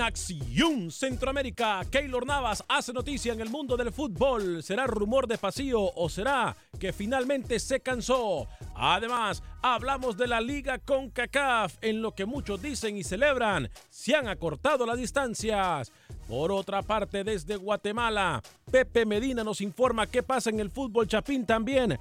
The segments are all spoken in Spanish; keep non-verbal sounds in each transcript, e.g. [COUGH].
Acción Centroamérica, Keylor Navas hace noticia en el mundo del fútbol. ¿Será rumor de pasillo o será que finalmente se cansó? Además, hablamos de la liga con CACAF, en lo que muchos dicen y celebran, se han acortado las distancias. Por otra parte, desde Guatemala, Pepe Medina nos informa qué pasa en el fútbol chapín también.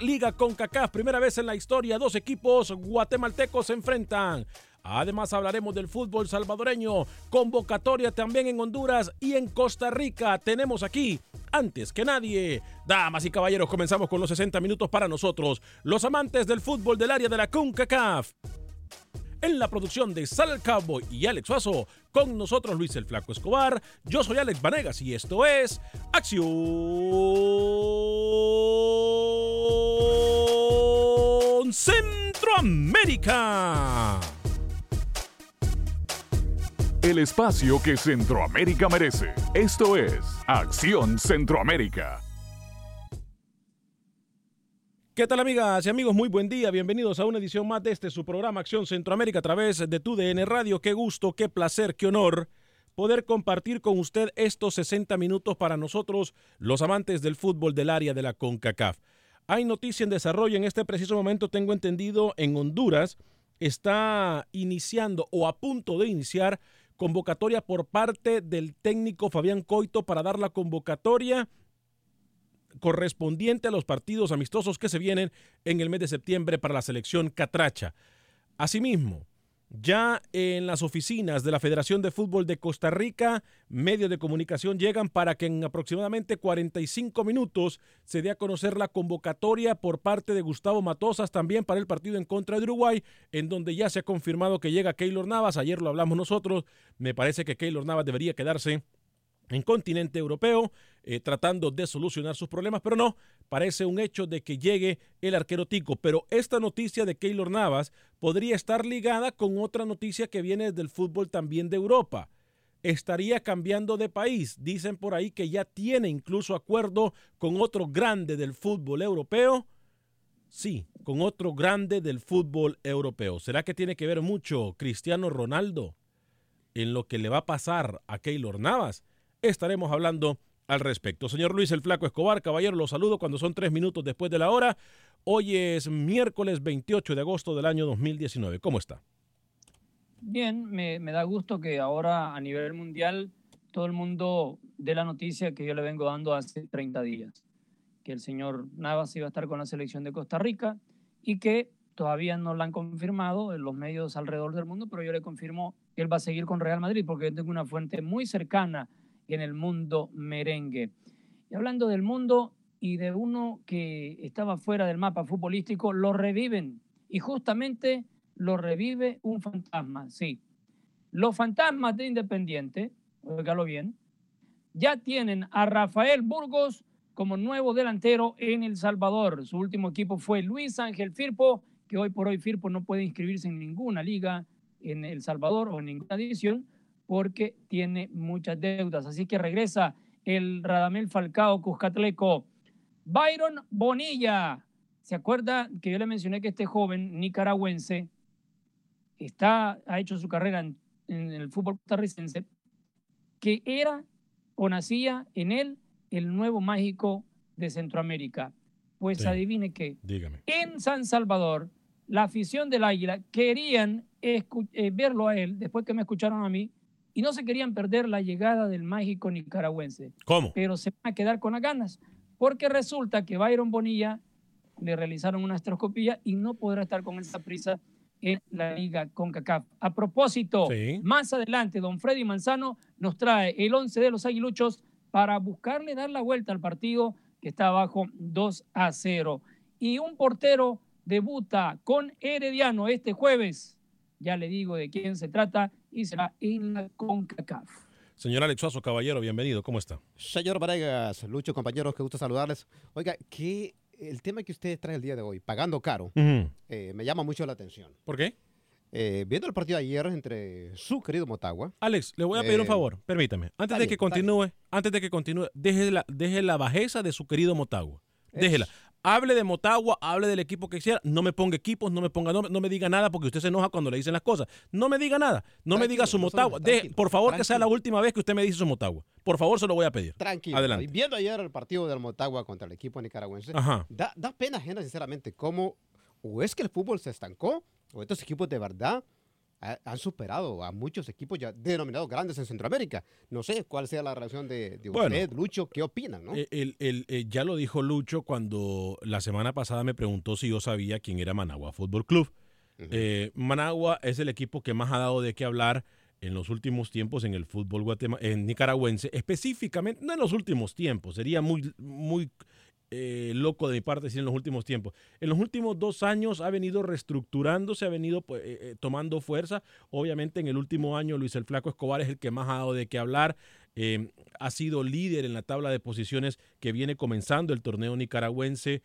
Liga con CACAF, primera vez en la historia, dos equipos guatemaltecos se enfrentan. Además hablaremos del fútbol salvadoreño, convocatoria también en Honduras y en Costa Rica. Tenemos aquí, antes que nadie, damas y caballeros, comenzamos con los 60 minutos para nosotros, los amantes del fútbol del área de la CONCACAF. En la producción de Sal Cowboy y Alex Suazo, con nosotros Luis el Flaco Escobar, yo soy Alex Vanegas y esto es Acción Centroamérica el espacio que Centroamérica merece. Esto es Acción Centroamérica. ¿Qué tal amigas y amigos? Muy buen día, bienvenidos a una edición más de este su programa Acción Centroamérica a través de tu DN Radio. Qué gusto, qué placer, qué honor poder compartir con usted estos 60 minutos para nosotros, los amantes del fútbol del área de la CONCACAF. Hay noticia en desarrollo en este preciso momento, tengo entendido, en Honduras está iniciando o a punto de iniciar convocatoria por parte del técnico Fabián Coito para dar la convocatoria correspondiente a los partidos amistosos que se vienen en el mes de septiembre para la selección Catracha. Asimismo, ya en las oficinas de la Federación de Fútbol de Costa Rica, medios de comunicación llegan para que en aproximadamente 45 minutos se dé a conocer la convocatoria por parte de Gustavo Matosas también para el partido en contra de Uruguay, en donde ya se ha confirmado que llega Keylor Navas. Ayer lo hablamos nosotros. Me parece que Keylor Navas debería quedarse en continente europeo, eh, tratando de solucionar sus problemas, pero no, parece un hecho de que llegue el arquero Tico. Pero esta noticia de Keylor Navas podría estar ligada con otra noticia que viene del fútbol también de Europa. Estaría cambiando de país. Dicen por ahí que ya tiene incluso acuerdo con otro grande del fútbol europeo. Sí, con otro grande del fútbol europeo. ¿Será que tiene que ver mucho Cristiano Ronaldo en lo que le va a pasar a Keylor Navas? estaremos hablando al respecto. Señor Luis el Flaco Escobar, caballero, lo saludo cuando son tres minutos después de la hora. Hoy es miércoles 28 de agosto del año 2019. ¿Cómo está? Bien, me, da gusto que ahora a nivel mundial todo el mundo dé la noticia que yo le vengo dando hace 30 días, que el señor Navas iba a estar con la selección de Costa Rica y que todavía no lo han confirmado en los medios alrededor del mundo, pero yo le confirmo que él va a seguir con Real Madrid porque yo tengo una fuente muy cercana en el mundo merengue. Y hablando del mundo y de uno que estaba fuera del mapa futbolístico, lo reviven y justamente lo revive un fantasma, sí. Los fantasmas de Independiente, óigalo bien, ya tienen a Rafael Burgos como nuevo delantero en El Salvador. Su último equipo fue Luis Ángel Firpo, que hoy por hoy Firpo no puede inscribirse en ninguna liga en El Salvador o en ninguna división porque tiene muchas deudas. Así que regresa el Radamel Falcao Cuscatleco. Byron Bonilla. ¿Se acuerda que yo le mencioné que este joven nicaragüense está, ha hecho su carrera en, en el fútbol costarricense, que era o nacía en él el nuevo mágico de Centroamérica? Pues Sí. adivine qué. Dígame. En San Salvador, la afición del Águila querían eh, verlo a él después que me escucharon a mí y no se querían perder la llegada del mágico nicaragüense, ¿Cómo? pero se van a quedar con las ganas porque resulta que Byron Bonilla le realizaron una astroscopía y no podrá estar con esa prisa en la liga CONCACAF. A propósito, Sí. más adelante, don Freddy Manzano nos trae el 11 de los aguiluchos para buscarle dar la vuelta al partido que está abajo 2 a 0. Y un portero debuta con Herediano este jueves. Ya le digo de quién se trata y será en la CONCACAF. Señor Alex Suazo, caballero, bienvenido. ¿Cómo está? Señor Varegas, Lucho, compañeros, qué gusto saludarles. Oiga, que el tema que usted trae el día de hoy, pagando caro, eh, me llama mucho la atención. ¿Por qué? Eh, viendo el partido de ayer entre su querido Motagua, Alex, le voy a pedir un Eh, favor, permítame. Antes de bien, que continúe, antes de que continúe, deje la, deje la bajeza de su querido Motagua. Déjela. Hable de Motagua, hable del equipo que quiera. No me ponga equipos, no me ponga, no, no me diga nada porque usted se enoja cuando le dicen las cosas. No me diga nada. No me diga su Motagua. Deje- por favor, que sea la última vez que usted me dice su Motagua. Por favor, se lo voy a pedir. tranquilo. Adelante. Y viendo ayer el partido del Motagua contra el equipo nicaragüense, Ajá. da, da pena ajena, sinceramente, cómo o es que el fútbol se estancó o estos equipos de verdad ha- han superado a muchos equipos ya denominados grandes en Centroamérica. No sé cuál sea la relación de, de Bueno. usted, Lucho, ¿qué opinan? ¿no? Eh, el- el- eh, ya lo dijo Lucho cuando la semana pasada me preguntó si yo sabía quién era Managua Fútbol Club. Eh, Managua es el equipo que más ha dado de qué hablar en los últimos tiempos en el fútbol guatema- en nicaragüense, específicamente, no en los últimos tiempos, sería muy, muy eh, loco de mi parte decir en los últimos tiempos. En los últimos dos años ha venido reestructurándose, ha venido pues, eh, eh, tomando fuerza. Obviamente en el último año Luis el Flaco Escobar es el que más ha dado de qué hablar. Ha sido líder en la tabla de posiciones que viene comenzando el torneo nicaragüense.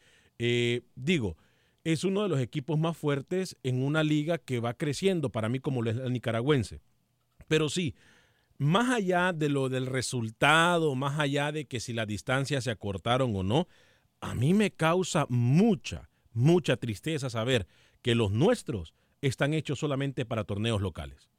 Digo, es uno de los equipos más fuertes en una liga que va creciendo para mí como es la nicaragüense. Pero sí, más allá de lo del resultado, más allá de que si las distancias se acortaron o no, a mí me causa mucha, mucha tristeza saber que los nuestros están hechos solamente para torneos locales.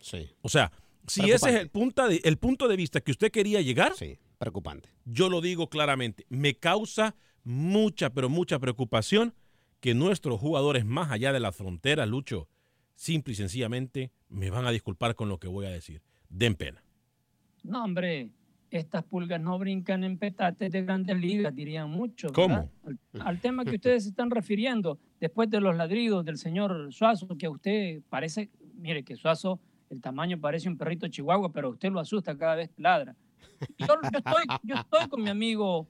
Sí, O sea, si ese es el punto, de, el punto de vista que usted quería llegar, sí, preocupante. yo lo digo claramente, me causa mucha, pero mucha preocupación que nuestros jugadores más allá de las fronteras, Lucho, simple y sencillamente me van a disculpar con lo que voy a decir. Den pena. No, hombre, estas pulgas no brincan en petates de grandes ligas, dirían muchos. ¿Cómo? Al, al tema que ustedes se están refiriendo, después de los ladridos del señor Suazo, que a usted parece, mire que Suazo, el tamaño parece un perrito chihuahua, pero usted lo asusta cada vez que ladra. Yo, yo estoy, yo estoy con mi amigo,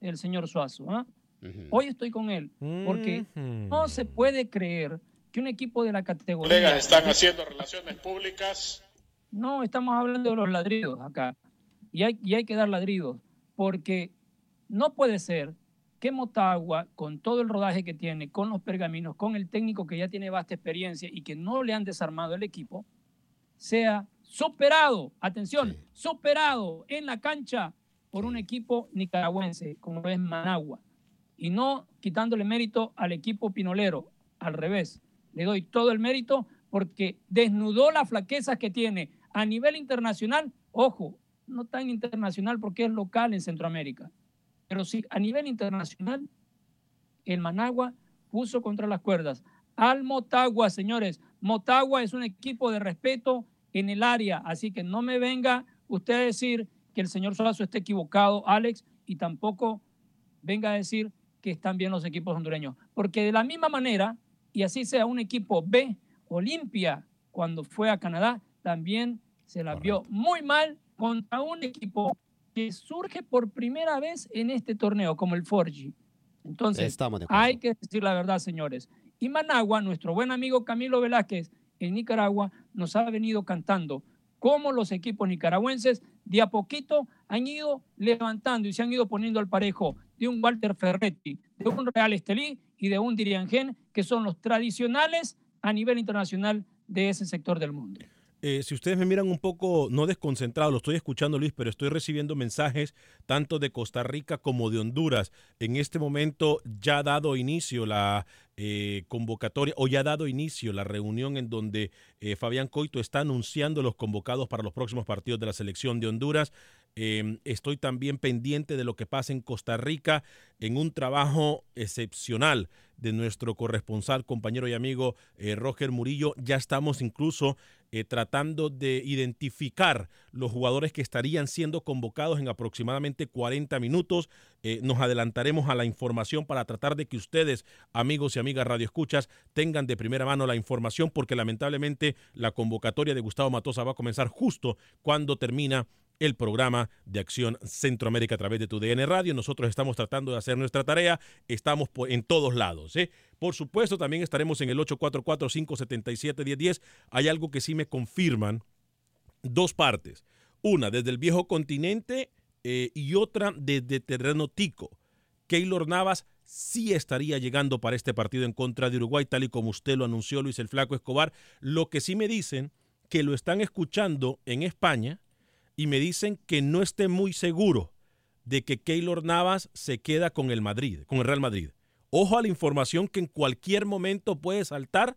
el señor Suazo. ¿ah? Ujú. Hoy estoy con él, porque no se puede creer que un equipo de la categoría... colegas están haciendo relaciones públicas. No, estamos hablando de los ladridos acá. Y hay, y hay que dar ladridos, porque no puede ser que Motagua, con todo el rodaje que tiene, con los pergaminos, con el técnico que ya tiene vasta experiencia y que no le han desarmado el equipo, sea superado, atención, Sí. superado en la cancha por un equipo nicaragüense como es Managua. Y no quitándole mérito al equipo pinolero, al revés. Le doy todo el mérito porque desnudó las flaquezas que tiene a nivel internacional. Ojo, no tan internacional porque es local en Centroamérica. Pero sí, a nivel internacional, el Managua puso contra las cuerdas al Motagua, señores. Motagua es un equipo de respeto en el área, así que no me venga usted a decir que el señor Suazo esté equivocado, Alex, y tampoco venga a decir que están bien los equipos hondureños. Porque de la misma manera, y así sea un equipo B, Olimpia, cuando fue a Canadá, también se la vio muy mal contra un equipo que surge por primera vez en este torneo, como el Forgi. Entonces, hay que decir la verdad, señores. Y Managua, nuestro buen amigo Camilo Velázquez en Nicaragua, nos ha venido cantando cómo los equipos nicaragüenses de a poquito han ido levantando y se han ido poniendo al parejo de un Walter Ferretti, de un Real Estelí y de un Diriangén, que son los tradicionales a nivel internacional de ese sector del mundo. Eh, si ustedes me miran un poco, no desconcentrado, lo estoy escuchando Luis, pero estoy recibiendo mensajes tanto de Costa Rica como de Honduras. En este momento ya ha dado inicio la eh, convocatoria o ya ha dado inicio la reunión en donde eh, Fabián Coito está anunciando los convocados para los próximos partidos de la selección de Honduras. Em, estoy también pendiente de lo que pasa en Costa Rica en un trabajo excepcional de nuestro corresponsal, compañero y amigo Roger Murillo. Ya estamos incluso eh, tratando de identificar los jugadores que estarían siendo convocados en aproximadamente 40 minutos. Eh, nos adelantaremos a la información para tratar de que ustedes, amigos y amigas radioescuchas, tengan de primera mano la información porque lamentablemente la convocatoria de Gustavo Matosa va a comenzar justo cuando termina el programa de Acción Centroamérica a través de tu DN Radio. Nosotros estamos tratando de hacer nuestra tarea, estamos en todos lados. ¿eh? Por supuesto, también estaremos en el 844-577-1010. Hay algo que sí me confirman, dos partes. Una desde el viejo continente eh, y otra desde terreno tico. Keylor Navas sí estaría llegando para este partido en contra de Uruguay, tal y como usted lo anunció, Luis el Flaco Escobar. Lo que sí me dicen que lo están escuchando en España y me dicen que no esté muy seguro de que Keylor Navas se queda con el Madrid, con el Real Madrid. Ojo a la información que en cualquier momento puede saltar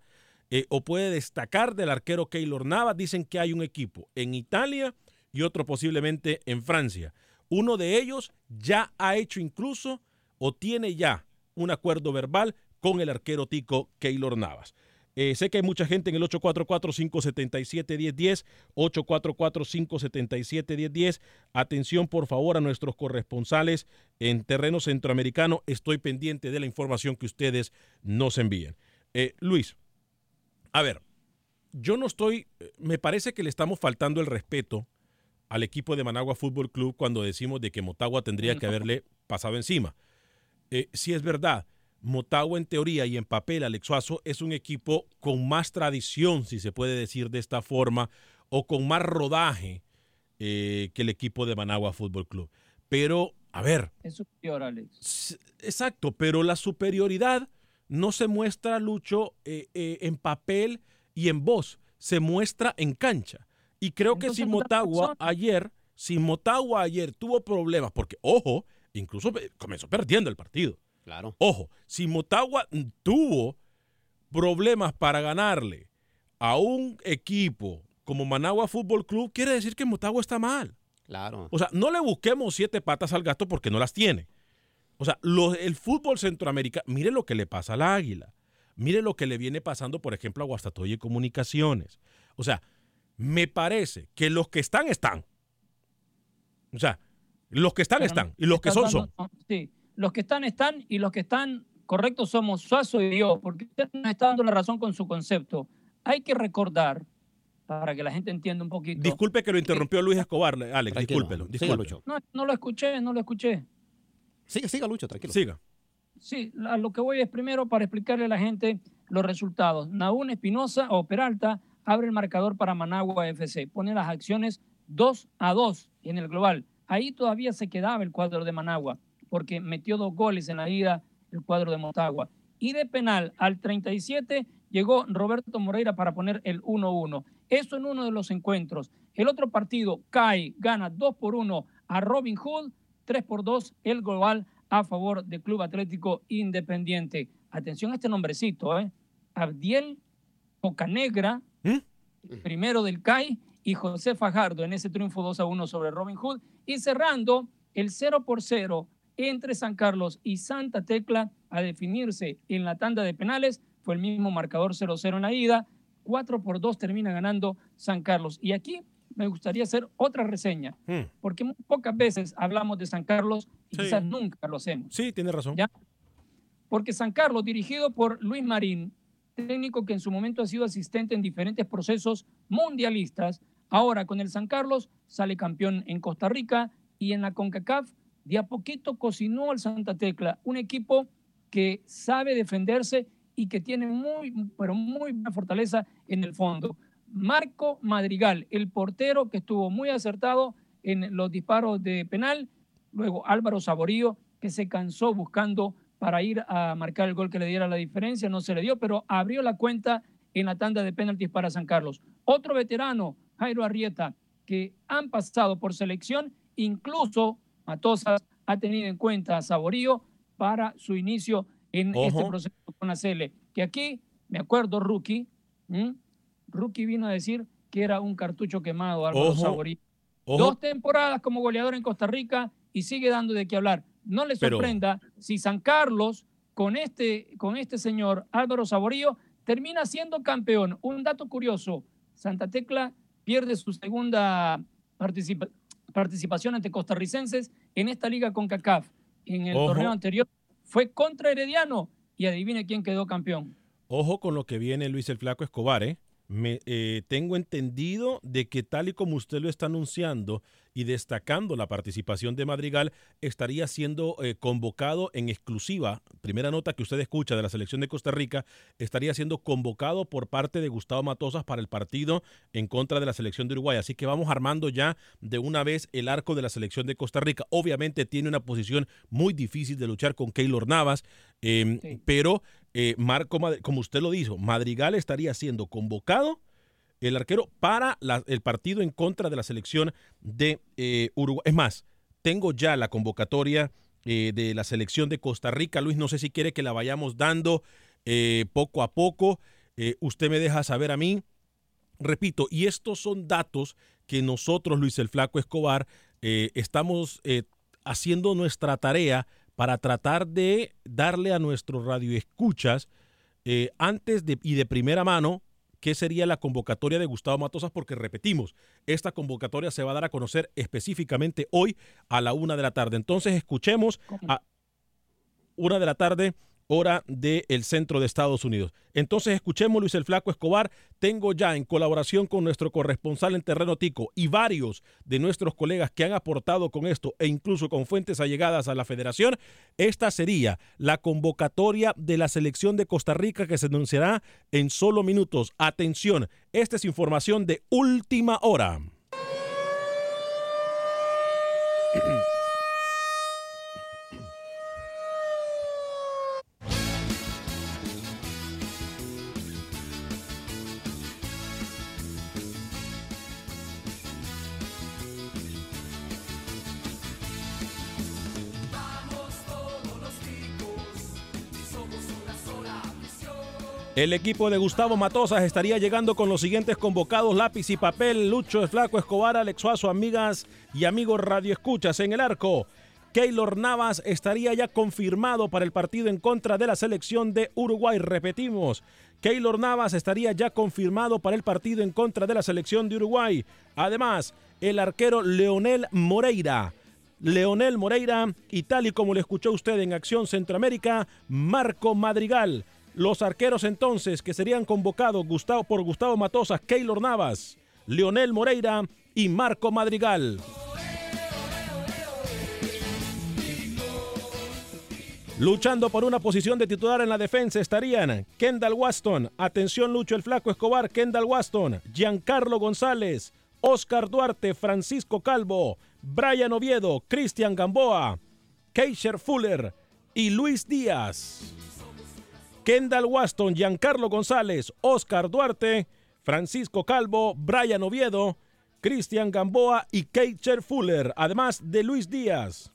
eh, o puede destacar del arquero Keylor Navas. Dicen que hay un equipo en Italia y otro posiblemente en Francia. Uno de ellos ya ha hecho incluso o tiene ya un acuerdo verbal con el arquero tico Keylor Navas. Eh, sé que hay mucha gente en el 844-577-1010, 844-577-1010. Atención, por favor, a nuestros corresponsales en terreno centroamericano. Estoy pendiente de la información que ustedes nos envíen. Eh, Luis, a ver, yo no estoy, eh, me parece que le estamos faltando el respeto al equipo de Managua Fútbol Club cuando decimos de que Motagua tendría que haberle pasado encima. si es verdad, Motagua en teoría y en papel, Alex Suazo, es un equipo con más tradición, si se puede decir de esta forma, o con más rodaje eh, que el equipo de Managua Fútbol Club. Pero, a ver. Es superior, Alex. Exacto, pero la superioridad no se muestra, Lucho, eh, eh, en papel y en voz, se muestra en cancha. Y creo que si Motagua ayer, si Motagua ayer tuvo problemas, porque, ojo, incluso comenzó perdiendo el partido. Claro. Ojo, si Motagua tuvo problemas para ganarle a un equipo como Managua Fútbol Club, quiere decir que Motagua está mal. Claro. O sea, no le busquemos siete patas al gato porque no las tiene. O sea, el fútbol centroamericano, mire lo que le pasa al Águila. Mire lo que le viene pasando, por ejemplo, a Guastatoya y Comunicaciones. O sea, me parece que los que están, están. O sea, los que están, están. Y los que son, son. Sí los que están están y los que están correctos somos Suazo y yo, porque usted nos está dando la razón con su concepto. Hay que recordar, para que la gente entienda un poquito. Disculpe que lo interrumpió Luis Escobar, Alex, discúlpelo. No, no lo escuché, no lo escuché. Siga, siga, Lucho, tranquilo. Siga. Sí, a lo que voy es primero para explicarle a la gente los resultados. Naún Espinosa o Peralta abre el marcador para Managua FC, pone las acciones 2 a 2 en el global. Ahí todavía se quedaba el cuadro de Managua porque metió dos goles en la ida el cuadro de Motagua. Y de penal al 37 llegó Roberto Moreira para poner el 1-1. Eso en uno de los encuentros. El otro partido, cae, gana 2 por 1 a Robin Hood, 3 por 2 el global a favor del Club Atlético Independiente. Atención a este nombrecito, ¿eh? Abdiel Bocanegra, ¿Mm? primero del CAI, y José Fajardo en ese triunfo 2 a 1 sobre Robin Hood. Y cerrando el 0 por 0 entre San Carlos y Santa Tecla a definirse en la tanda de penales. Fue el mismo marcador 0-0 en la ida. 4 por 2 termina ganando San Carlos. Y aquí me gustaría hacer otra reseña, Hmm. porque muy pocas veces hablamos de San Carlos y Sí. quizás nunca lo hacemos. Sí, tiene razón. ¿ya? Porque San Carlos, dirigido por Luis Marín, técnico que en su momento ha sido asistente en diferentes procesos mundialistas, ahora con el San Carlos sale campeón en Costa Rica y en la CONCACAF de a poquito cocinó al Santa Tecla, un equipo que sabe defenderse y que tiene muy, pero muy buena fortaleza en el fondo. Marco Madrigal, el portero que estuvo muy acertado en los disparos de penal, luego Álvaro Saborío, que se cansó buscando para ir a marcar el gol que le diera la diferencia, no se le dio, pero abrió la cuenta en la tanda de penaltis para San Carlos. Otro veterano, Jairo Arrieta, que han pasado por selección, incluso Matosas ha tenido en cuenta a Saborío para su inicio en Ojo. este proceso con la CL. Que aquí, me acuerdo, Rookie, ¿m? Rookie vino a decir que era un cartucho quemado, Álvaro. Saborío. Ojo. Dos temporadas como goleador en Costa Rica y sigue dando de qué hablar. No le Pero- sorprenda si San Carlos, con este, con este señor Álvaro Saborío, termina siendo campeón. Un dato curioso, Santa Tecla pierde su segunda participa- participación ante costarricenses en esta liga con CACAF. En el Ojo. torneo anterior fue contra Herediano y adivine quién quedó campeón. Ojo con lo que viene Luis el Flaco Escobar, ¿eh? Me, eh, tengo entendido de que tal y como usted lo está anunciando y destacando la participación de Madrigal, estaría siendo eh, convocado en exclusiva, primera nota que usted escucha de la selección de Costa Rica, estaría siendo convocado por parte de Gustavo Matosas para el partido en contra de la selección de Uruguay. Así que vamos armando ya de una vez el arco de la selección de Costa Rica. Obviamente tiene una posición muy difícil de luchar con Keylor Navas, eh, Sí. pero eh, Marco, como usted lo dijo, Madrigal estaría siendo convocado el arquero para el partido en contra de la selección de eh, Uruguay. Es más, tengo ya la convocatoria eh, de la selección de Costa Rica. Luis, no sé si quiere que la vayamos dando eh, poco a poco. Usted me deja saber a mí. Repito, y estos son datos que nosotros, Luis el Flaco Escobar, estamos haciendo nuestra tarea para tratar de darle a nuestros radioescuchas antes de, y de primera mano qué sería la convocatoria de Gustavo Matosas, porque repetimos, esta convocatoria se va a dar a conocer específicamente hoy a la una de la tarde. Entonces escuchemos a una de la tarde, hora del centro de Estados Unidos. Entonces escuchemos Luis el Flaco Escobar. Tengo ya en colaboración con nuestro corresponsal en terreno tico y varios de nuestros colegas que han aportado con esto e incluso con fuentes allegadas a la federación, esta sería la convocatoria de la selección de Costa Rica que se anunciará en solo minutos. Atención, esta es información de última hora. [CLEARS THROAT] El equipo de Gustavo Matosas estaría llegando con los siguientes convocados: lápiz y papel, Lucho Flaco Escobar, Alex Suazo, amigas y amigos radioescuchas en el arco. Keylor Navas estaría ya confirmado para el partido en contra de la selección de Uruguay. Repetimos, Keylor Navas estaría ya confirmado para el partido en contra de la selección de Uruguay. Además, el arquero Leonel Moreira. Leonel Moreira y tal y como le escuchó usted en Acción Centroamérica, Marco Madrigal. Los arqueros entonces que serían convocados Gustavo, por Gustavo Matosas, Keylor Navas, Leonel Moreira y Marco Madrigal. Luchando por una posición de titular en la defensa estarían Kendall Waston, atención Lucho el Flaco Escobar, Kendall Waston, Giancarlo González, Oscar Duarte, Francisco Calvo, Brian Oviedo, Cristian Gamboa, Keisher Fuller y Luis Díaz. Kendall Waston, Giancarlo González, Oscar Duarte, Francisco Calvo, Brian Oviedo, Cristian Gamboa y Keisher Fuller, además de Luis Díaz.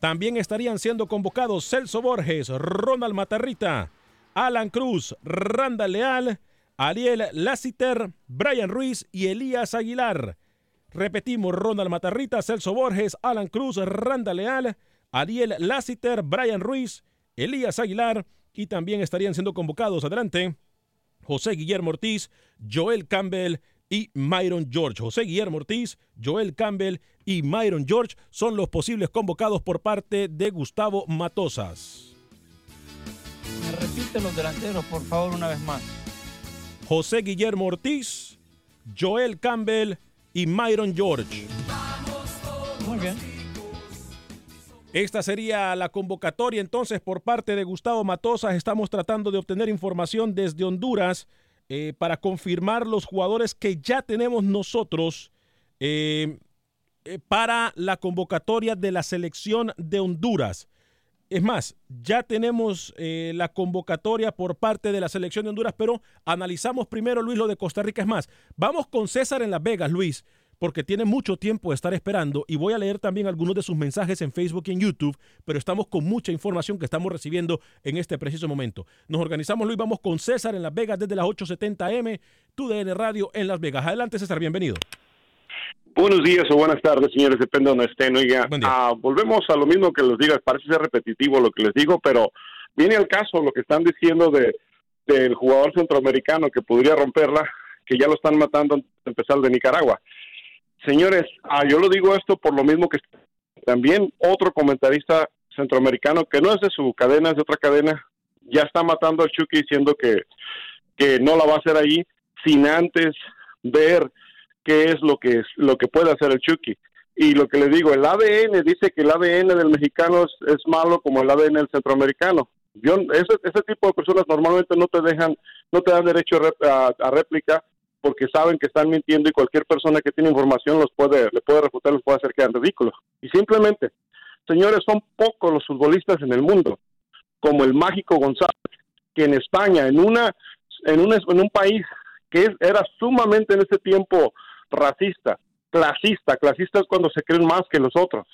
También estarían siendo convocados Celso Borges, Ronald Matarrita, Alan Cruz, Randa Leal, Ariel Lassiter, Brian Ruiz y Elías Aguilar. Repetimos, Ronald Matarrita, Celso Borges, Alan Cruz, Randa Leal, Ariel Lassiter, Brian Ruiz, Elías Aguilar y también estarían siendo convocados adelante José Guillermo Ortiz, Joel Campbell y Myron George. José Guillermo Ortiz, Joel Campbell y Myron George son los posibles convocados por parte de Gustavo Matosas. Me repite los delanteros, por favor, una vez más. José Guillermo Ortiz, Joel Campbell y Myron George. Muy bien. Esta sería la convocatoria entonces por parte de Gustavo Matosas. Estamos tratando de obtener información desde Honduras eh, para confirmar los jugadores que ya tenemos nosotros eh, eh, para la convocatoria de la selección de Honduras. Es más, ya tenemos la convocatoria por parte de la selección de Honduras, pero analizamos primero, Luis, lo de Costa Rica. Es más, vamos con César en Las Vegas, Luis porque tiene mucho tiempo de estar esperando y voy a leer también algunos de sus mensajes en Facebook y en YouTube, pero estamos con mucha información que estamos recibiendo en este preciso momento. Nos organizamos, Luis, vamos con César en Las Vegas desde las 8.70 M, TUDN Radio en Las Vegas. Adelante, César, bienvenido. Buenos días o buenas tardes, señores, depende de donde estén. Oiga, ah, volvemos a lo mismo que les diga, parece ser repetitivo lo que les digo, pero viene al caso lo que están diciendo de del jugador centroamericano que podría romperla, que ya lo están matando antes de empezar de Nicaragua. Señores, ah, yo lo digo esto por lo mismo que también otro comentarista centroamericano que no es de su cadena, es de otra cadena, ya está matando al Chucky diciendo que, que no la va a hacer ahí sin antes ver qué es lo que es, lo que puede hacer el Chucky. Y lo que le digo, el ADN dice que el ADN del mexicano es, malo como el ADN del centroamericano. Yo, ese, ese tipo de personas normalmente no te dejan, no te dan derecho a réplica porque saben que están mintiendo y cualquier persona que tiene información los puede, le puede refutar, los puede hacer quedar ridículos. Y simplemente, señores, son pocos los futbolistas en el mundo, como el mágico González, que en España, en una, en un, en un país que era sumamente en ese tiempo racista, clasista, clasista es cuando se creen más que los otros.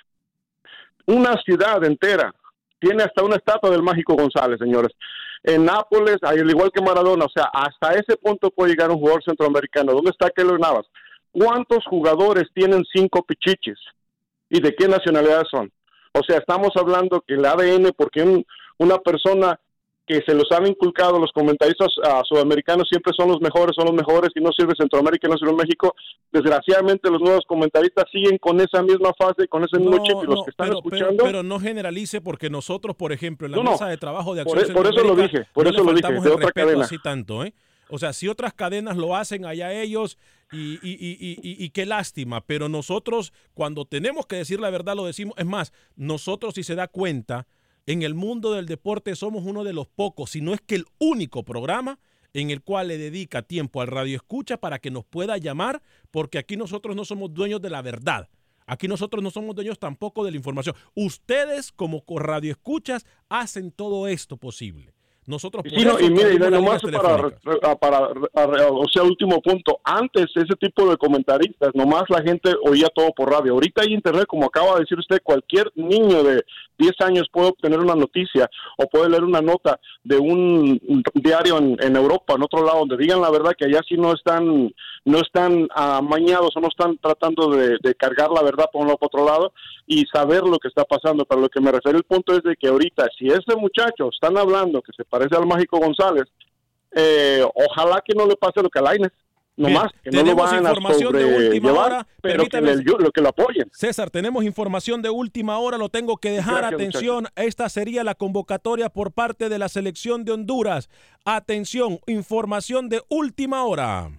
Una ciudad entera tiene hasta una estatua del mágico González, señores en Nápoles, al igual que Maradona, o sea, hasta ese punto puede llegar un jugador centroamericano. ¿Dónde está Keylor Navas? ¿Cuántos jugadores tienen cinco pichiches? ¿Y de qué nacionalidad son? O sea, estamos hablando que el ADN, porque una persona que se los han inculcado los comentaristas uh, sudamericanos siempre son los mejores, son los mejores y no sirve Centroamérica y no sirve México. Desgraciadamente los nuevos comentaristas siguen con esa misma fase, con ese mismo chip y los que están pero, escuchando. Pero, no generalice porque nosotros, por ejemplo, en la mesa de trabajo de acción por, por eso lo dije, por eso lo dije, de otra cadena. Así tanto, ¿eh? O sea, si otras cadenas lo hacen allá ellos y, y, y, y, qué lástima, pero nosotros cuando tenemos que decir la verdad lo decimos. Es más, nosotros si se da cuenta, en el mundo del deporte somos uno de los pocos, si no es que el único programa en el cual le dedica tiempo al radio escucha para que nos pueda llamar, porque aquí nosotros no somos dueños de la verdad. Aquí nosotros no somos dueños tampoco de la información. Ustedes como radio escuchas hacen todo esto posible. Nosotros sí, no, y mire, y nomás para, para, o sea, último punto, antes ese tipo de comentaristas, nomás la gente oía todo por radio. Ahorita hay internet, como acaba de decir usted, cualquier niño de 10 años puede obtener una noticia o puede leer una nota de un diario en, Europa, en otro lado, donde digan la verdad que allá sí no están no están amañados o no están tratando de, cargar la verdad por uno por otro lado y saber lo que está pasando. Pero lo que me refiero el punto es de que ahorita, si ese muchacho están hablando que se parece al Mágico González, eh, ojalá que no le pase lo que a Lainez. No más, que no lo van información de última hora, pero que, lo que lo apoyen. César, tenemos información de última hora, lo tengo que dejar. Atención, esta sería la convocatoria por parte de la selección de Honduras. Atención, información de última hora.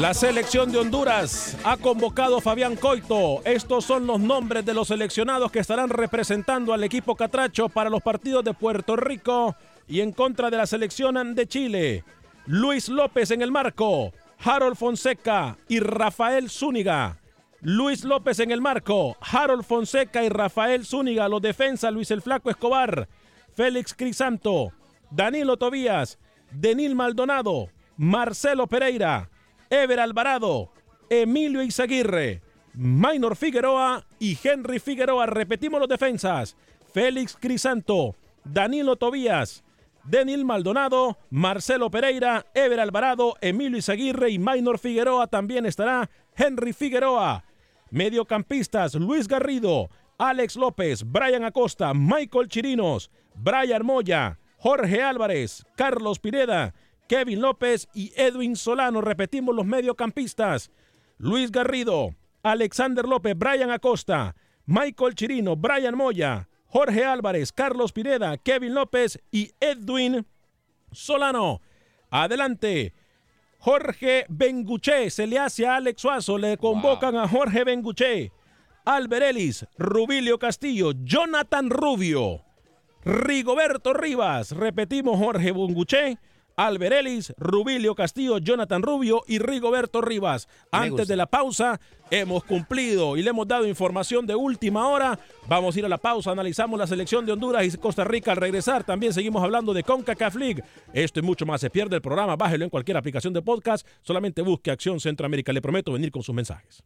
La selección de Honduras ha convocado a Fabián Coito. Estos son los nombres de los seleccionados que estarán representando al equipo catracho para los partidos de Puerto Rico y en contra de la selección de Chile. Luis López en el marco, Harold Fonseca y Rafael Zúñiga. Luis López en el marco, Harold Fonseca y Rafael Zúñiga. Los defensa Luis el Flaco Escobar, Félix Crisanto, Danilo Tobías, Denil Maldonado, Marcelo Pereira, Ever Alvarado, Emilio Izaguirre, Minor Figueroa y Henry Figueroa. Repetimos los defensas. Félix Crisanto, Danilo Tobías, Denil Maldonado, Marcelo Pereira, Ever Alvarado, Emilio Izaguirre y Minor Figueroa. También estará Henry Figueroa. Mediocampistas Luis Garrido, Alex López, Brian Acosta, Michael Chirinos, Brian Moya, Jorge Álvarez, Carlos Pineda, Kevin López y Edwin Solano. Repetimos los mediocampistas. Luis Garrido, Alexander López, Brian Acosta, Michael Chirino, Brian Moya, Jorge Álvarez, Carlos Pineda, Kevin López y Edwin Solano. Adelante. Jorge Benguché, se le hace a Alex Suazo, le convocan a Jorge Benguché, Albert Ellis, Rubilio Castillo, Jonathan Rubio, Rigoberto Rivas, repetimos Jorge Benguché, Albert Ellis, Rubilio Castillo, Jonathan Rubio y Rigoberto Rivas. Antes de la pausa, hemos cumplido y le hemos dado información de última hora. Vamos a ir a la pausa, analizamos la selección de Honduras y Costa Rica al regresar. También seguimos hablando de CONCACAF League. Esto y mucho más. Se pierde el programa, bájelo en cualquier aplicación de podcast. Solamente busque Acción Centroamérica. Le prometo venir con sus mensajes.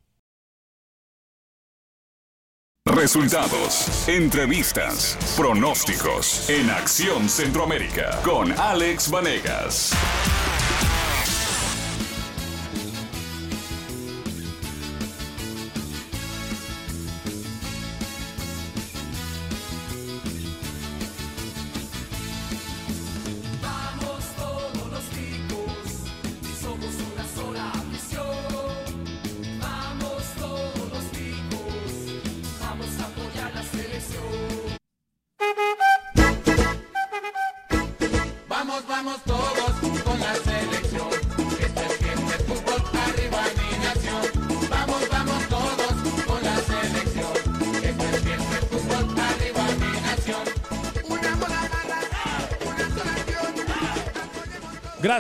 Resultados, entrevistas, pronósticos en Acción Centroamérica con Alex Vanegas.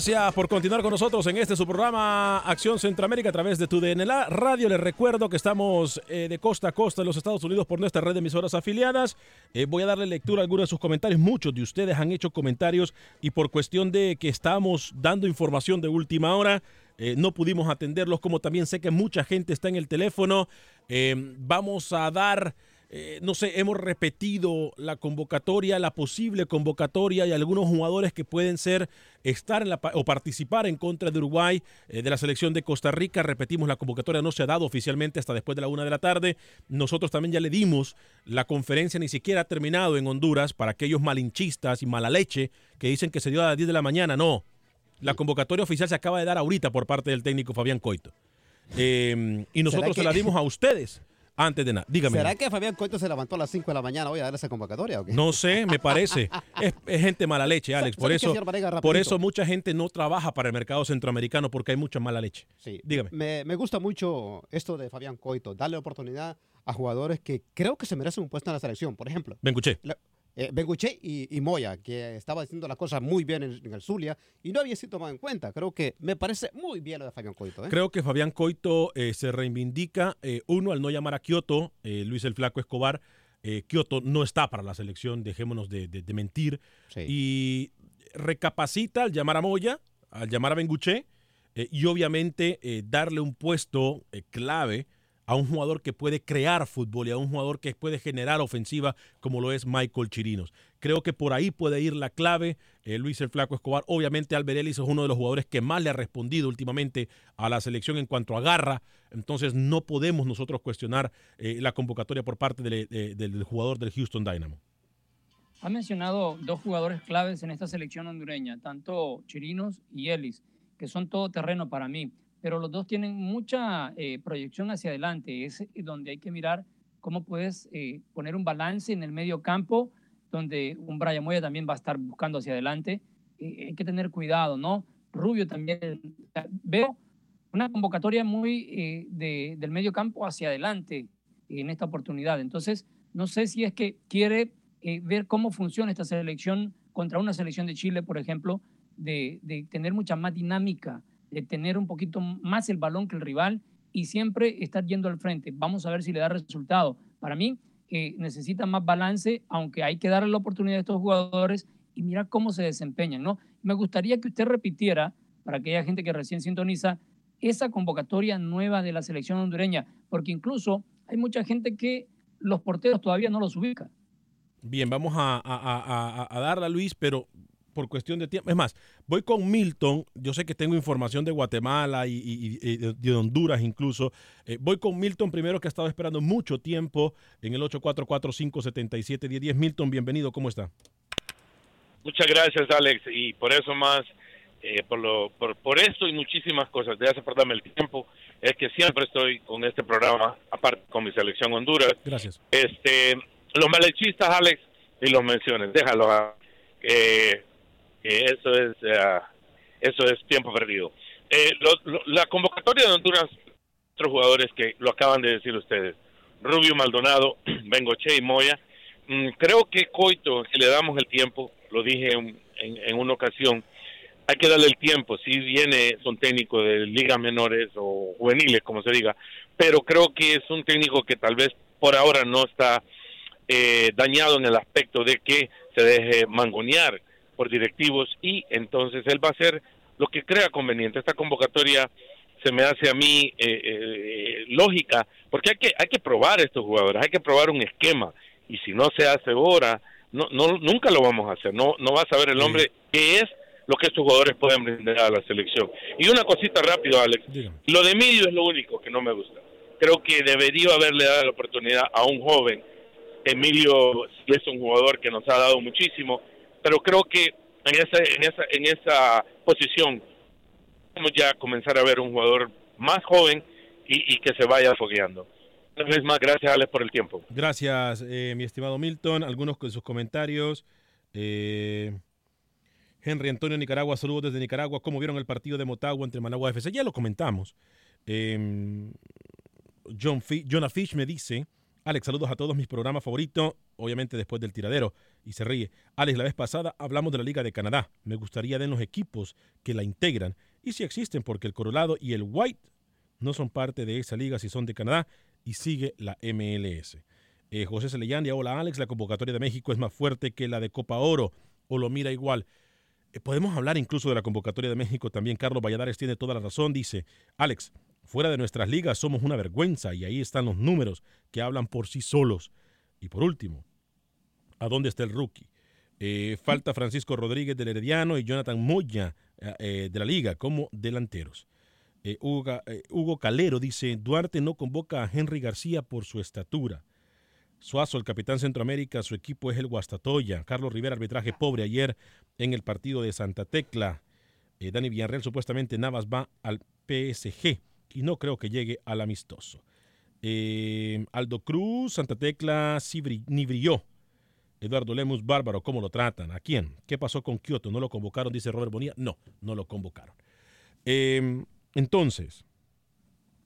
Gracias por continuar con nosotros en este su programa Acción Centroamérica a través de tu DNLA Radio. Les recuerdo que estamos eh, de costa a costa en los Estados Unidos por nuestra red de emisoras afiliadas. Eh, voy a darle lectura a algunos de sus comentarios. Muchos de ustedes han hecho comentarios y por cuestión de que estamos dando información de última hora, eh, no pudimos atenderlos. Como también sé que mucha gente está en el teléfono, vamos a dar eh, no sé, hemos repetido la convocatoria, la posible convocatoria y algunos jugadores que pueden ser, estar en la, o participar en contra de Uruguay, eh, de la selección de Costa Rica. Repetimos, la convocatoria no se ha dado oficialmente hasta después de la una de la tarde. Nosotros también ya le dimos, la conferencia ni siquiera ha terminado en Honduras para aquellos malinchistas y mala leche que dicen que se dio a las 10 de la mañana. No, la convocatoria oficial se acaba de dar ahorita por parte del técnico Fabián Coito. Eh, y nosotros se la dimos a ustedes antes de nada. Dígame. ¿Será que Fabián Coito se levantó a las 5 de la mañana hoy a dar esa convocatoria o qué? No sé, me parece. [LAUGHS] es, gente mala leche, Alex. Por eso, por eso mucha gente no trabaja para el mercado centroamericano porque hay mucha mala leche. Sí. Dígame. Me, me gusta mucho esto de Fabián Coito, darle oportunidad a jugadores que creo que se merecen un puesto en la selección. Por ejemplo, Benguché. Eh, Benguché y, Moya, que estaba haciendo las cosas muy bien en, el Zulia y no había sido tomado en cuenta. Creo que me parece muy bien lo de Fabián Coito. ¿eh? Creo que Fabián Coito eh, se reivindica, uno, al no llamar a Kioto, Luis el Flaco Escobar. Kioto no está para la selección, dejémonos de, mentir. Y recapacita al llamar a Moya, al llamar a Benguché y obviamente darle un puesto clave a un jugador que puede crear fútbol y a un jugador que puede generar ofensiva como lo es Michael Chirinos. Creo que por ahí puede ir la clave. Eh, Luis el Flaco Escobar, obviamente Albert Ellis es uno de los jugadores que más le ha respondido últimamente a la selección en cuanto a garra. Entonces no podemos nosotros cuestionar eh, la convocatoria por parte del jugador del Houston Dynamo. Ha mencionado dos jugadores claves en esta selección hondureña, tanto Chirinos y Ellis, que son todo terreno para mí pero los dos tienen mucha eh, proyección hacia adelante. Es donde hay que mirar cómo puedes eh, poner un balance en el medio campo, donde un Brian Moya también va a estar buscando hacia adelante. Eh, hay que tener cuidado, ¿no? Rubio también. Veo una convocatoria muy del medio campo hacia adelante en esta oportunidad. Entonces, no sé si es que quiere ver cómo funciona esta selección contra una selección de Chile, por ejemplo, de, de tener mucha más dinámica de tener un poquito más el balón que el rival y siempre estar yendo al frente. Vamos a ver si le da resultado. Para mí, eh, necesita más balance, aunque hay que darle la oportunidad a estos jugadores y mirar cómo se desempeñan, ¿no? Me gustaría que usted repitiera, para aquella gente que recién sintoniza, esa convocatoria nueva de la selección hondureña, porque incluso hay mucha gente que los porteros todavía no los ubica. Bien, vamos a, a, darla, Luis, pero por cuestión de tiempo. Es más, voy con Milton. Yo sé que tengo información de Guatemala y, de Honduras incluso. Eh, voy con Milton primero, que ha estado esperando mucho tiempo en el 844-577-1010. Milton, bienvenido. ¿Cómo está? Muchas gracias, Alex. Y por eso más, eh, por, lo, por, por esto y muchísimas cosas, de hace perderme el tiempo, es que siempre estoy con este programa, aparte con mi selección Honduras. Gracias. Este los malechistas, Alex, y los menciones, déjalo, ah, eso es eh, eso es tiempo perdido. Eh, la convocatoria de Honduras, otros jugadores que lo acaban de decir ustedes, Rubio Maldonado, [CLEARS THROAT] Bengoche y Moya, mm, creo que Coito, si le damos el tiempo, lo dije en, en, una ocasión, hay que darle el tiempo, si viene, son técnicos de ligas menores o juveniles, como se diga, pero creo que es un técnico que tal vez por ahora no está eh, dañado en el aspecto de que se deje mangonear por directivos y entonces él va a hacer lo que crea conveniente. Esta convocatoria se me hace a mí eh, eh, lógica porque hay que hay que probar estos jugadores, hay que probar un esquema y si no se hace ahora, no, no nunca lo vamos a hacer. No no va a saber el hombre qué es lo que estos jugadores pueden brindar a la selección. Y una cosita rápido, Alex. Lo de Emilio es lo único que no me gusta. Creo que debería haberle dado la oportunidad a un joven Emilio es un jugador que nos ha dado muchísimo, pero creo que en esa, en esa, en esa posición vamos ya a comenzar a ver un jugador más joven y, que se vaya fogueando. Una vez más, gracias Alex por el tiempo. Gracias, eh, mi estimado Milton. Algunos de sus comentarios. Eh, Henry Antonio Nicaragua, saludos desde Nicaragua. ¿Cómo vieron el partido de Motagua entre Managua FC? Ya lo comentamos. Eh, John Jonah Fish me dice, Alex, saludos a todos mis programas favoritos, obviamente después del tiradero, y se ríe. Alex, la vez pasada hablamos de la Liga de Canadá. Me gustaría ver los equipos que la integran y si existen, porque el Colorado y el White no son parte de esa liga si son de Canadá y sigue la MLS. Eh, José Celeyandia, hola Alex, la convocatoria de México es más fuerte que la de Copa Oro, o lo mira igual. Eh, podemos hablar incluso de la convocatoria de México también. Carlos Valladares tiene toda la razón. Dice, Alex, Fuera de nuestras ligas somos una vergüenza y ahí están los números que hablan por sí solos. Y por último, ¿a dónde está el rookie? Eh, falta Francisco Rodríguez del Herediano y Jonathan Moya eh, eh, de la liga como delanteros. Hugo, Hugo, Calero dice, Duarte no convoca a Henry García por su estatura. Suazo, el capitán Centroamérica, su equipo es el Guastatoya. Carlos Rivera, arbitraje pobre ayer en el partido de Santa Tecla. Dani Villarreal, supuestamente Navas va al PSG y no creo que llegue al amistoso. Eh, Aldo Cruz, Santa Tecla, ni brilló. Eduardo Lemus, bárbaro, ¿cómo lo tratan? ¿A quién? ¿Qué pasó con Kioto? ¿No lo convocaron? Dice Robert Bonilla. No, no lo convocaron. Em, entonces,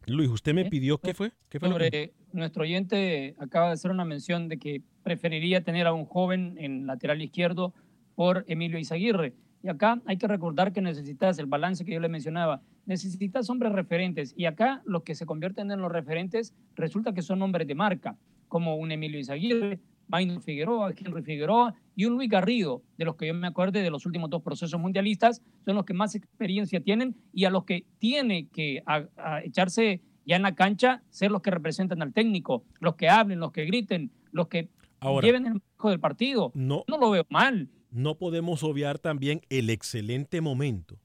Luis, usted me pidió, ¿qué fue? ¿Qué fue Nuestro oyente acaba de hacer una mención de que preferiría tener a un joven en lateral izquierdo por Emilio Izaguirre. Y acá hay que recordar que necesitas el balance que yo le mencionaba necesitas hombres referentes. Y acá los que se convierten en los referentes resulta que son hombres de marca, como un Emilio Izaguirre, Maynard Figueroa, Henry Figueroa y un Luis Garrido, de los que yo me acuerdo de los últimos dos procesos mundialistas, son los que más experiencia tienen y a los que tiene que echarse ya en la cancha ser los que representan al técnico, los que hablen, los que griten, los que lleven el marco del partido. No, no lo veo mal. No podemos obviar también el excelente momento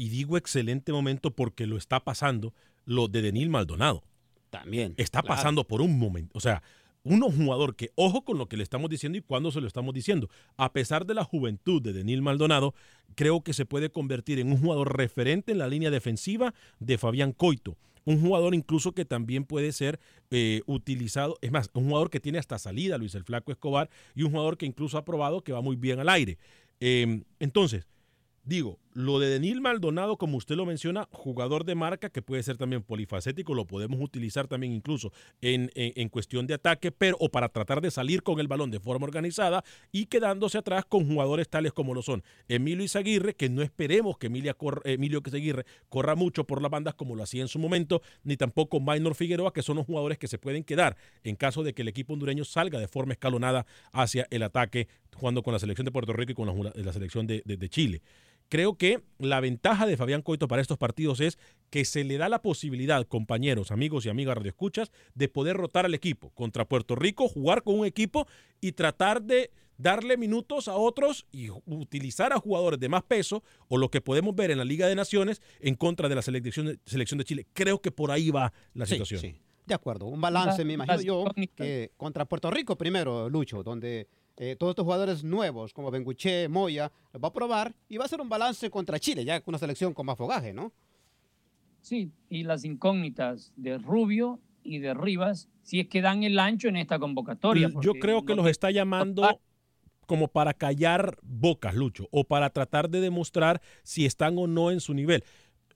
y digo excelente momento porque lo está pasando lo de Denil Maldonado. También. Está pasando por un momento. O sea, uno jugador que, ojo con lo que le estamos diciendo y cuándo se lo estamos diciendo, a pesar de la juventud de Denil Maldonado, creo que se puede convertir en un jugador referente en la línea defensiva de Fabián Coito. Un jugador incluso que también puede ser eh, utilizado, es más, un jugador que tiene hasta salida, Luis el Flaco Escobar, y un jugador que incluso ha probado que va muy bien al aire. Em, entonces, Digo, lo de Denil Maldonado, como usted lo menciona, jugador de marca que puede ser también polifacético, lo podemos utilizar también incluso en, en, cuestión de ataque, pero o para tratar de salir con el balón de forma organizada y quedándose atrás con jugadores tales como lo son Emilio Izaguirre, que no esperemos que Emilia Emilio Izaguirre corra mucho por las bandas como lo hacía en su momento, ni tampoco Maynor Figueroa, que son los jugadores que se pueden quedar en caso de que el equipo hondureño salga de forma escalonada hacia el ataque jugando con la selección de Puerto Rico y con la, selección de Chile. creo que la ventaja de Fabián Coito para estos partidos es que se le da la posibilidad, compañeros, amigos y amigas radioescuchas, de poder rotar al equipo contra Puerto Rico, jugar con un equipo y tratar de darle minutos a otros y utilizar a jugadores de más peso o lo que podemos ver en la Liga de Naciones en contra de la selección de, selección de Chile. Creo que por ahí va la situación. Sí, de acuerdo. Un balance, me imagino yo, que contra Puerto Rico primero, Lucho, donde eh, todos estos jugadores nuevos como Benguche, Moya, los va a probar y va a ser un balance contra Chile, ya con una selección con más fogaje, ¿no? Sí, y las incógnitas de Rubio y de Rivas, si es que dan el ancho en esta convocatoria. Yo creo que los está llamando como para callar bocas, Lucho, o para tratar de demostrar si están o no en su nivel.